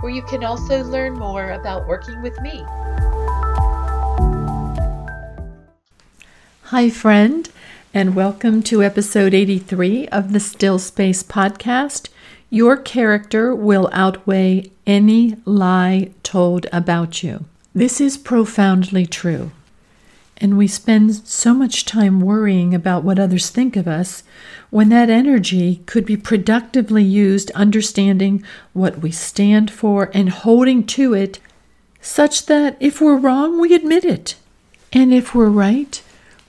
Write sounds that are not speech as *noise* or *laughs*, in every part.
where you can also learn more about working with me. Hi, friend, and welcome to episode 83 of the Still Space podcast. Your character will outweigh any lie told about you. This is profoundly true. And we spend so much time worrying about what others think of us when that energy could be productively used understanding what we stand for and holding to it, such that if we're wrong, we admit it. And if we're right,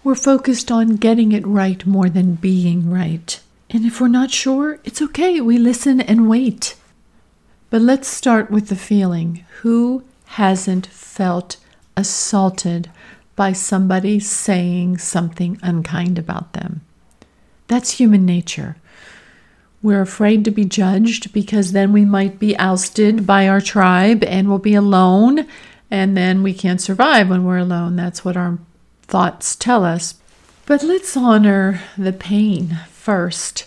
we're focused on getting it right more than being right. And if we're not sure, it's okay. We listen and wait. But let's start with the feeling. Who hasn't felt assaulted by somebody saying something unkind about them. That's human nature. We're afraid to be judged because then we might be ousted by our tribe and we'll be alone, and then we can't survive when we're alone. That's what our thoughts tell us. But let's honor the pain first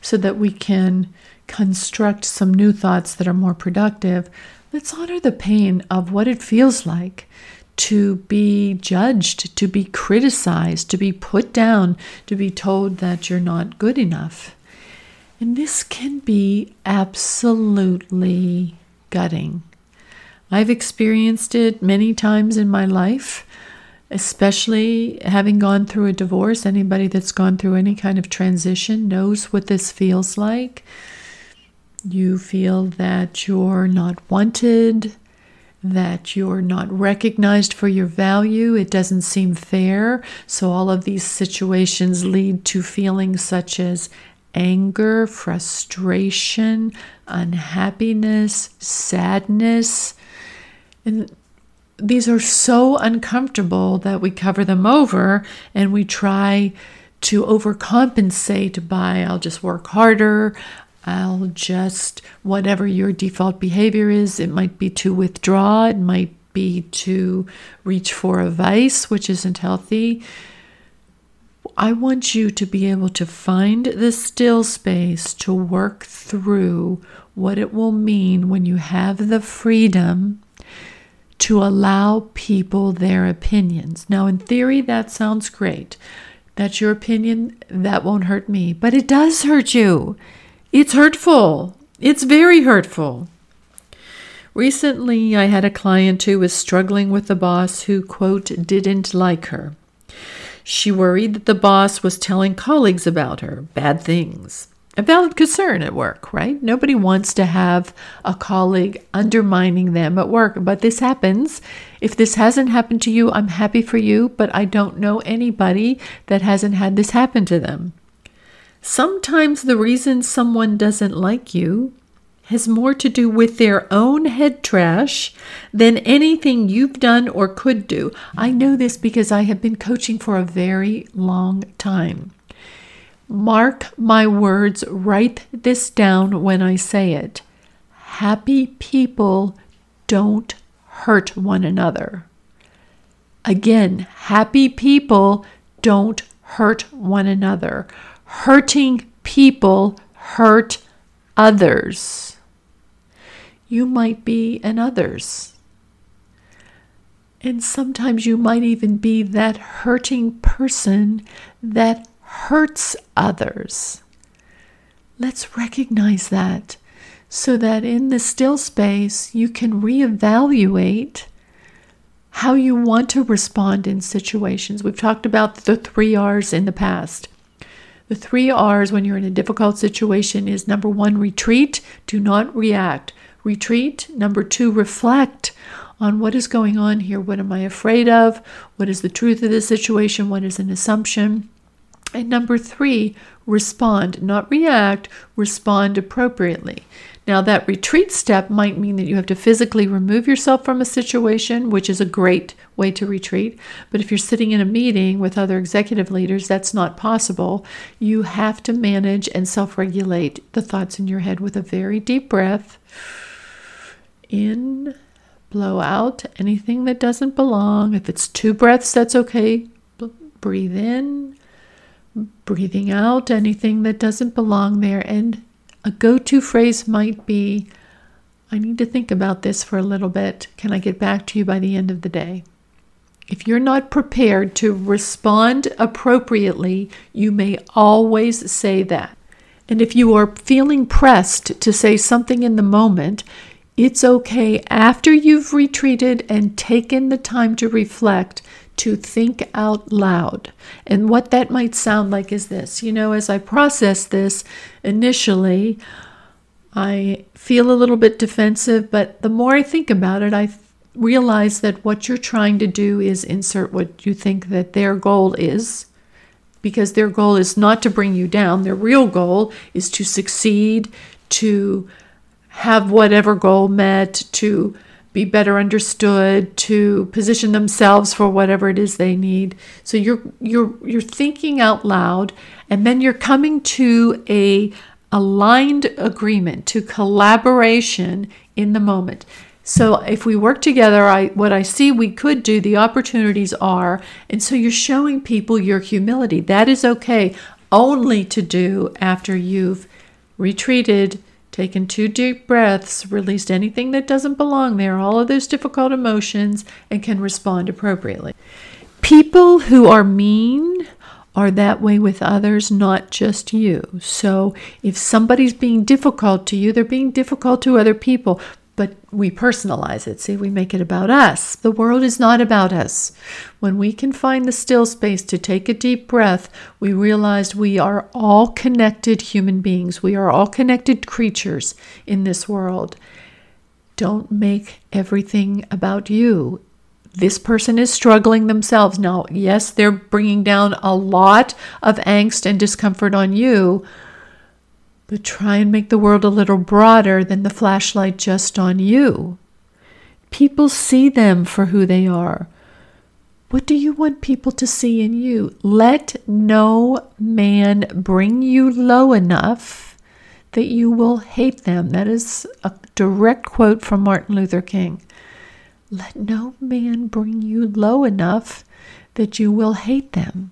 so that we can construct some new thoughts that are more productive. Let's honor the pain of what it feels like to be judged, to be criticized, to be put down, to be told that you're not good enough. And this can be absolutely gutting. I've experienced it many times in my life, especially having gone through a divorce. Anybody that's gone through any kind of transition knows what this feels like. You feel that you're not wanted, that you're not recognized for your value. It doesn't seem fair. So, all of these situations lead to feelings such as anger, frustration, unhappiness, sadness. And these are so uncomfortable that we cover them over and we try to overcompensate by I'll just work harder, I'll just, whatever your default behavior is, it might be to withdraw, it might be to reach for a vice, which isn't healthy. I want you to be able to find the still space to work through what it will mean when you have the freedom to allow people their opinions. Now, in theory, that sounds great. That's your opinion. That won't hurt me. But it does hurt you. It's hurtful. It's very hurtful. Recently, I had a client who was struggling with a boss who, quote, didn't like her. She worried that the boss was telling colleagues about her, bad things. A valid concern at work, right? Nobody wants to have a colleague undermining them at work, but this happens. If this hasn't happened to you, I'm happy for you, but I don't know anybody that hasn't had this happen to them. Sometimes the reason someone doesn't like you has more to do with their own head trash than anything you've done or could do. I know this because I have been coaching for a very long time. Mark my words, write this down when I say it. Happy people don't hurt one another. Again, happy people don't hurt one another. Hurting people hurt others. You might be an others. And sometimes you might even be that hurting person that hurts others. Let's recognize that so that in the still space you can reevaluate how you want to respond in situations. We've talked about the three R's in the past. The three R's when you're in a difficult situation is number one, retreat, do not react. Retreat. Number two, reflect on what is going on here. What am I afraid of? What is the truth of this situation? What is an assumption? And number three, respond, not react, respond appropriately. Now, that retreat step might mean that you have to physically remove yourself from a situation, which is a great way to retreat. But if you're sitting in a meeting with other executive leaders, that's not possible. You have to manage and self regulate the thoughts in your head with a very deep breath. In, blow out anything that doesn't belong. If it's two breaths, that's okay. breathe in, breathing out anything that doesn't belong there, and a go to phrase might be I need to think about this for a little bit. Can I get back to you by the end of the day? If you're not prepared to respond appropriately, you may always say that. And if you are feeling pressed to say something in the moment, it's okay after you've retreated and taken the time to reflect to think out loud. And what that might sound like is this you know, as I process this initially, I feel a little bit defensive, but the more I think about it, I realize that what you're trying to do is insert what you think that their goal is. Because their goal is not to bring you down. Their real goal is to succeed, to have whatever goal met, to be better understood, to position themselves for whatever it is they need. So you're you're you're thinking out loud and then you're coming to a aligned agreement, to collaboration in the moment. So if we work together, I what I see we could do, the opportunities are, and so you're showing people your humility. That is okay only to do after you've retreated taken two deep breaths, released anything that doesn't belong there, all of those difficult emotions, and can respond appropriately. People who are mean are that way with others, not just you. So if somebody's being difficult to you, they're being difficult to other people but we personalize it. See, we make it about us. The world is not about us. When we can find the still space to take a deep breath, we realize we are all connected human beings. We are all connected creatures in this world. Don't make everything about you. This person is struggling themselves. Now, yes, they're bringing down a lot of angst and discomfort on you, but try and make the world a little broader than the flashlight just on you. People see them for who they are. What do you want people to see in you? Let no man bring you low enough that you will hate them. That is a direct quote from Martin Luther King. Let no man bring you low enough that you will hate them.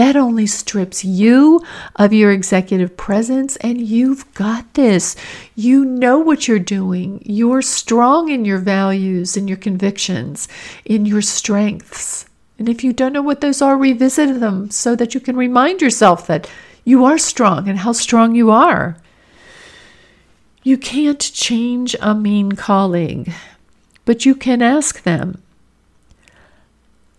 That only strips you of your executive presence, and you've got this. You know what you're doing. You're strong in your values, in your convictions, in your strengths. And if you don't know what those are, revisit them so that you can remind yourself that you are strong and how strong you are. You can't change a mean colleague, but you can ask them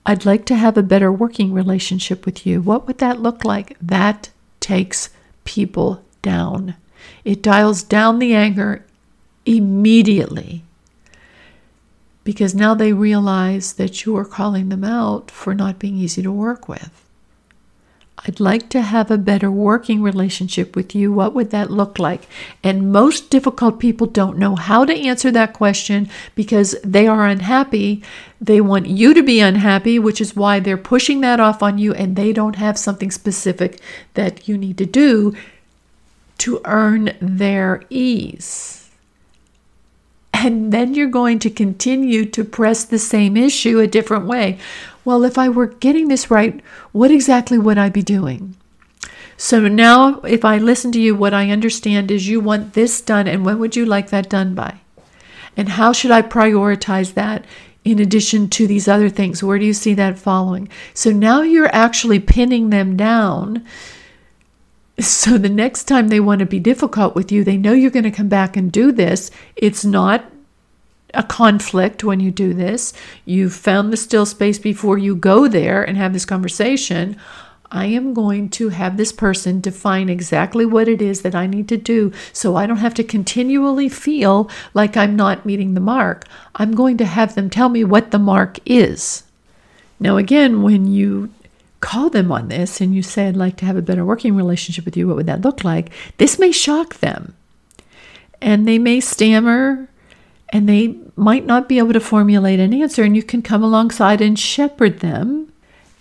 I'd like to have a better working relationship with you. What would that look like? That takes people down. It dials down the anger immediately because now they realize that you are calling them out for not being easy to work with. I'd like to have a better working relationship with you. What would that look like? And most difficult people don't know how to answer that question because they are unhappy. They want you to be unhappy, which is why they're pushing that off on you, and they don't have something specific that you need to do to earn their ease. And then you're going to continue to press the same issue a different way well, if I were getting this right, what exactly would I be doing? So now, if I listen to you, what I understand is you want this done, and when would you like that done by? And how should I prioritize that in addition to these other things? Where do you see that following? So now you're actually pinning them down So the next time they want to be difficult with you, they know you're going to come back and do this. It's not a conflict when you do this. You've found the still space before you go there and have this conversation. I am going to have this person define exactly what it is that I need to do so I don't have to continually feel like I'm not meeting the mark. I'm going to have them tell me what the mark is. Now, again, when you call them on this and you say, I'd like to have a better working relationship with you, what would that look like? This may shock them. And they may stammer and they might not be able to formulate an answer. And you can come alongside and shepherd them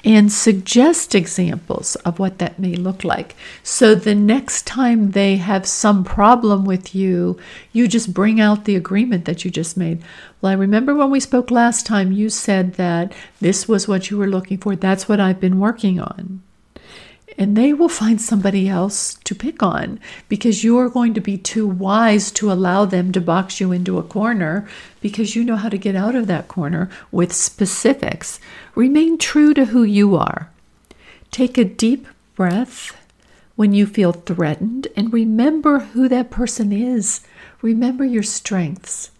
and suggest examples of what that may look like. So the next time they have some problem with you, you just bring out the agreement that you just made. Well, I remember when we spoke last time, you said that this was what you were looking for. That's what I've been working on and they will find somebody else to pick on because you are going to be too wise to allow them to box you into a corner because you know how to get out of that corner with specifics. Remain true to who you are. Take a deep breath when you feel threatened and remember who that person is. Remember your strengths.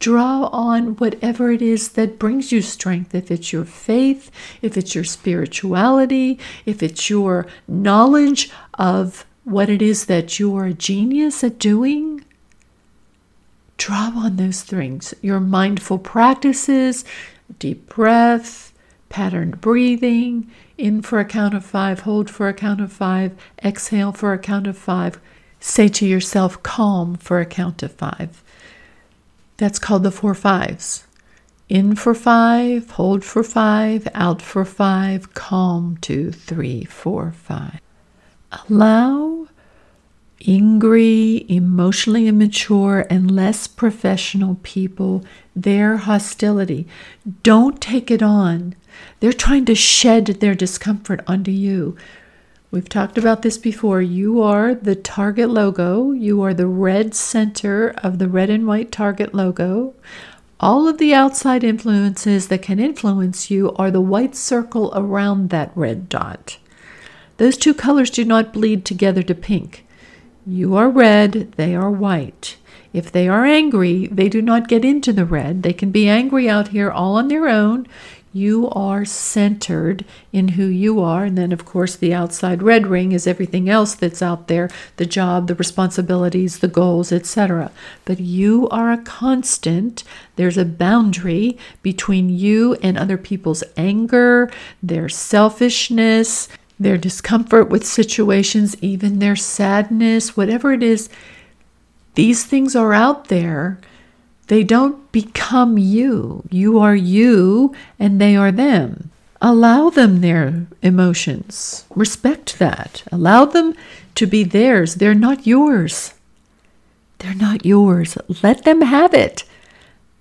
Draw on whatever it is that brings you strength. If it's your faith, if it's your spirituality, if it's your knowledge of what it is that you're a genius at doing, draw on those things. Your mindful practices, deep breath, patterned breathing, in for a count of five, hold for a count of five, exhale for a count of five. Say to yourself, calm for a count of five. That's called the four fives. In for five, hold for five, out for five, calm two, three, four, five. Allow angry, emotionally immature, and less professional people their hostility. Don't take it on. They're trying to shed their discomfort onto you. We've talked about this before. You are the Target logo. You are the red center of the red and white Target logo. All of the outside influences that can influence you are the white circle around that red dot. Those two colors do not bleed together to pink. You are red, they are white. If they are angry, they do not get into the red. They can be angry out here all on their own. You are centered in who you are. And then, of course, the outside red ring is everything else that's out there the job, the responsibilities, the goals, etc. But you are a constant. There's a boundary between you and other people's anger, their selfishness, their discomfort with situations, even their sadness, whatever it is. These things are out there they don't become you. You are you and they are them. Allow them their emotions. Respect that. Allow them to be theirs. They're not yours. They're not yours. Let them have it.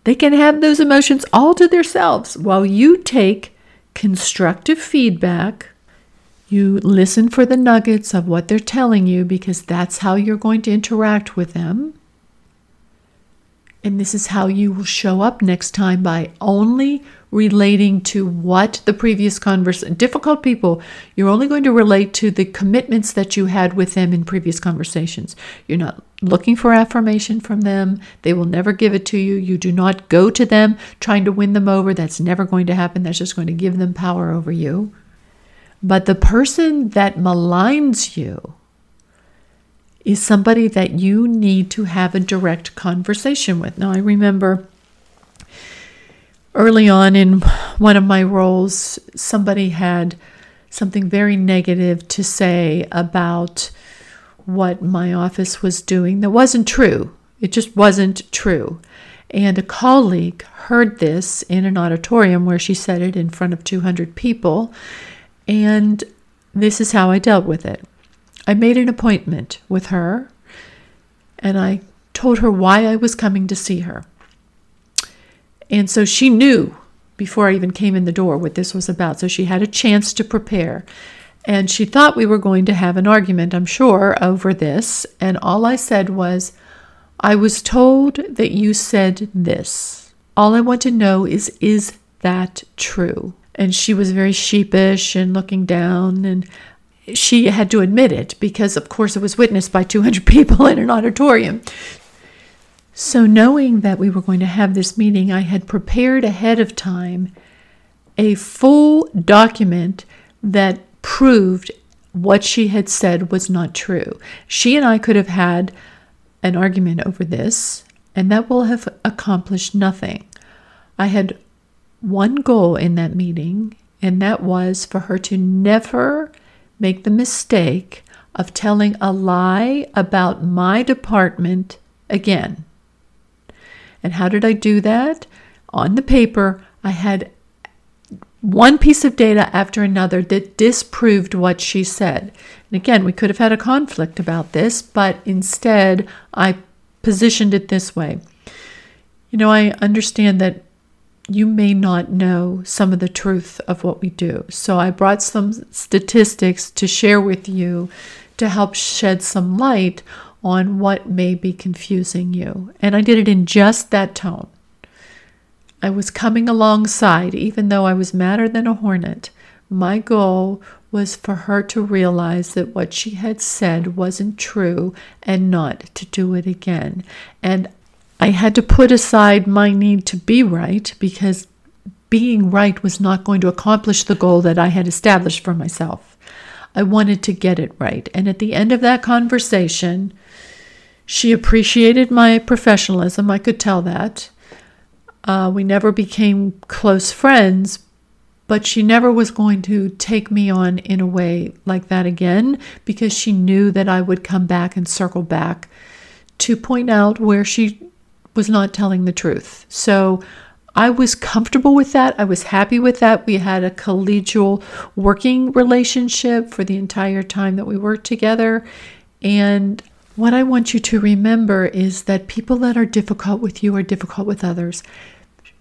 They can have those emotions all to themselves while you take constructive feedback. You listen for the nuggets of what they're telling you because that's how you're going to interact with them. And this is how you will show up next time by only relating to what the previous conversation. Difficult people, you're only going to relate to the commitments that you had with them in previous conversations. You're not looking for affirmation from them. They will never give it to you. You do not go to them trying to win them over. That's never going to happen. That's just going to give them power over you. But the person that maligns you, is somebody that you need to have a direct conversation with. Now, I remember early on in one of my roles, somebody had something very negative to say about what my office was doing that wasn't true. It just wasn't true. And a colleague heard this in an auditorium where she said it in front of 200 people. And this is how I dealt with it. I made an appointment with her and I told her why I was coming to see her. And so she knew before I even came in the door what this was about. So she had a chance to prepare. And she thought we were going to have an argument, I'm sure, over this. And all I said was, I was told that you said this. All I want to know is, is that true? And she was very sheepish and looking down. And she had to admit it because, of course, it was witnessed by 200 *laughs* people in an auditorium. So, knowing that we were going to have this meeting, I had prepared ahead of time a full document that proved what she had said was not true. She and I could have had an argument over this, and that will have accomplished nothing. I had one goal in that meeting, and that was for her to never make the mistake of telling a lie about my department again. And how did I do that? On the paper, I had one piece of data after another that disproved what she said. And again, we could have had a conflict about this, but instead I positioned it this way. You know, I understand that you may not know some of the truth of what we do. So I brought some statistics to share with you to help shed some light on what may be confusing you. And I did it in just that tone. I was coming alongside, even though I was madder than a hornet. My goal was for her to realize that what she had said wasn't true and not to do it again. And I had to put aside my need to be right because being right was not going to accomplish the goal that I had established for myself. I wanted to get it right. And at the end of that conversation, she appreciated my professionalism. I could tell that. Uh, we never became close friends, but she never was going to take me on in a way like that again because she knew that I would come back and circle back to point out where she was not telling the truth. So I was comfortable with that. I was happy with that. We had a collegial working relationship for the entire time that we worked together. And what I want you to remember is that people that are difficult with you are difficult with others.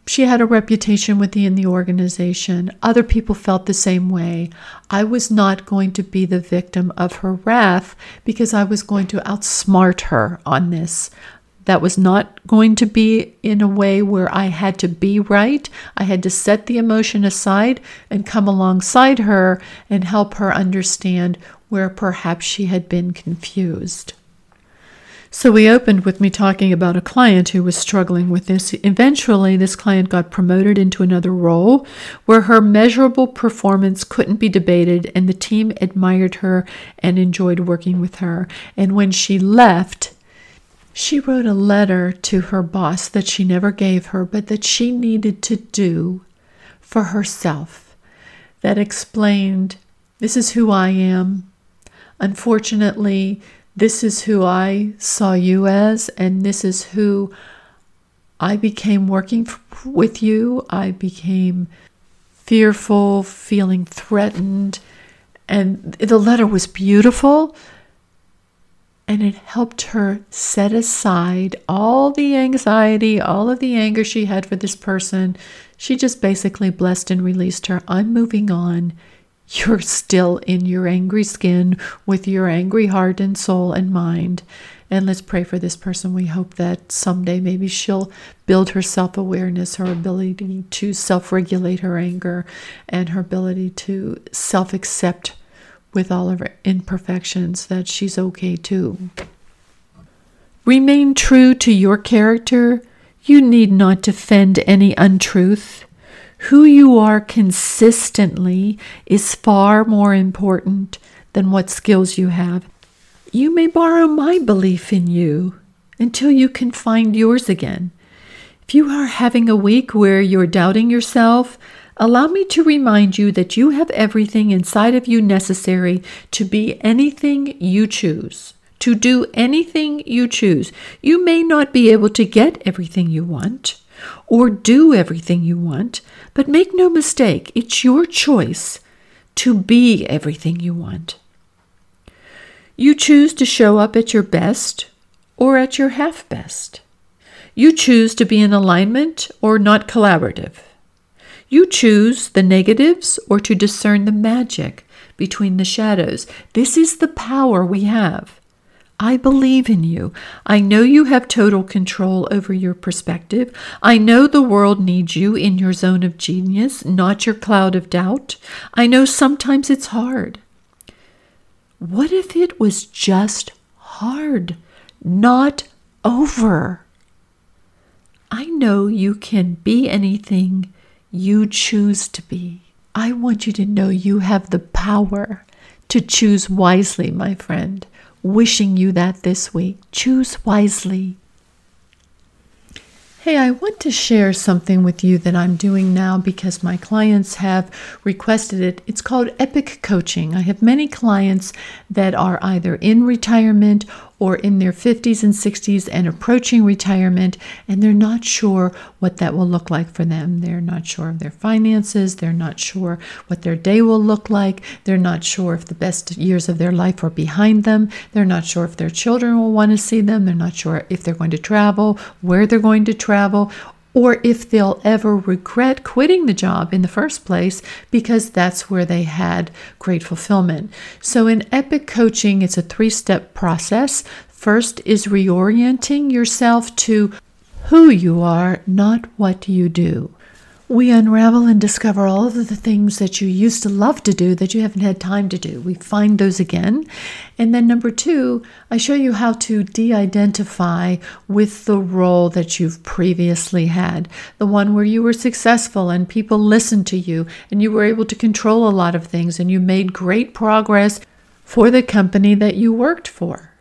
She had a reputation within the organization. Other people felt the same way. I was not going to be the victim of her wrath because I was going to outsmart her on this. That was not going to be in a way where I had to be right. I had to set the emotion aside and come alongside her and help her understand where perhaps she had been confused. So we opened with me talking about a client who was struggling with this. Eventually, this client got promoted into another role where her measurable performance couldn't be debated, and the team admired her and enjoyed working with her. And when she left, she wrote a letter to her boss that she never gave her, but that she needed to do for herself that explained this is who I am. Unfortunately, this is who I saw you as, and this is who I became working with you. I became fearful, feeling threatened. And the letter was beautiful, and it helped her set aside all the anxiety, all of the anger she had for this person. She just basically blessed and released her. I'm moving on you're still in your angry skin with your angry heart and soul and mind. And let's pray for this person. We hope that someday maybe she'll build her self awareness, her ability to self regulate her anger, and her ability to self accept with all of her imperfections that she's okay too. Remain true to your character. You need not defend any untruth. Who you are consistently is far more important than what skills you have. You may borrow my belief in you until you can find yours again. If you are having a week where you're doubting yourself, allow me to remind you that you have everything inside of you necessary to be anything you choose, to do anything you choose. You may not be able to get everything you want or do everything you want, but make no mistake, it's your choice to be everything you want. You choose to show up at your best or at your half best. You choose to be in alignment or not collaborative. You choose the negatives or to discern the magic between the shadows. This is the power we have. I believe in you. I know you have total control over your perspective. I know the world needs you in your zone of genius, not your cloud of doubt. I know sometimes it's hard. What if it was just hard, not over? I know you can be anything you choose to be. I want you to know you have the power to choose wisely, my friend. Wishing you that this week. Choose wisely. Hey, I want to share something with you that I'm doing now because my clients have requested it. It's called EPOCH Coaching. I have many clients that are either in retirement or in their 50s and 60s and approaching retirement, and they're not sure what that will look like for them. They're not sure of their finances. They're not sure what their day will look like. They're not sure if the best years of their life are behind them. They're not sure if their children will want to see them. They're not sure if they're going to travel, where they're going to travel, or if they'll ever regret quitting the job in the first place because that's where they had great fulfillment. So, in EPOCH Coaching, it's a three step process. First is reorienting yourself to who you are, not what you do we unravel and discover all of the things that you used to love to do that you haven't had time to do. We find those again. And then, number two, I show you how to de identify with the role that you've previously had the one where you were successful and people listened to you and you were able to control a lot of things and you made great progress for the company that you worked for.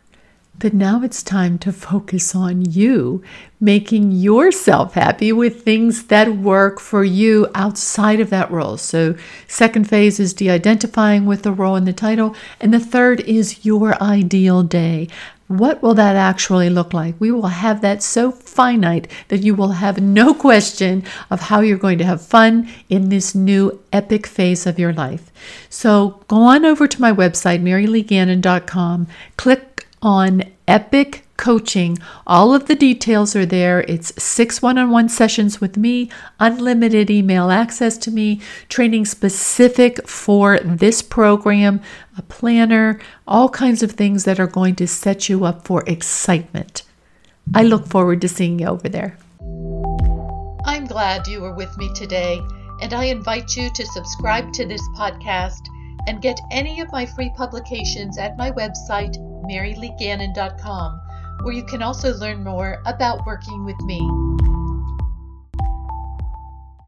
But now it's time to focus on you, making yourself happy with things that work for you outside of that role. So, second phase is de identifying with the role and the title. And the third is your ideal day. What will that actually look like? We will have that so finite that you will have no question of how you're going to have fun in this new epic phase of your life. So go on over to my website, maryleegannon.com, click on EPOCH Coaching. All of the details are there. It's six one on one sessions with me, unlimited email access to me, training specific for this program, a planner, all kinds of things that are going to set you up for excitement. I look forward to seeing you over there. I'm glad you were with me today, and I invite you to subscribe to this podcast and get any of my free publications at my website maryleegannon.com, where you can also learn more about working with me.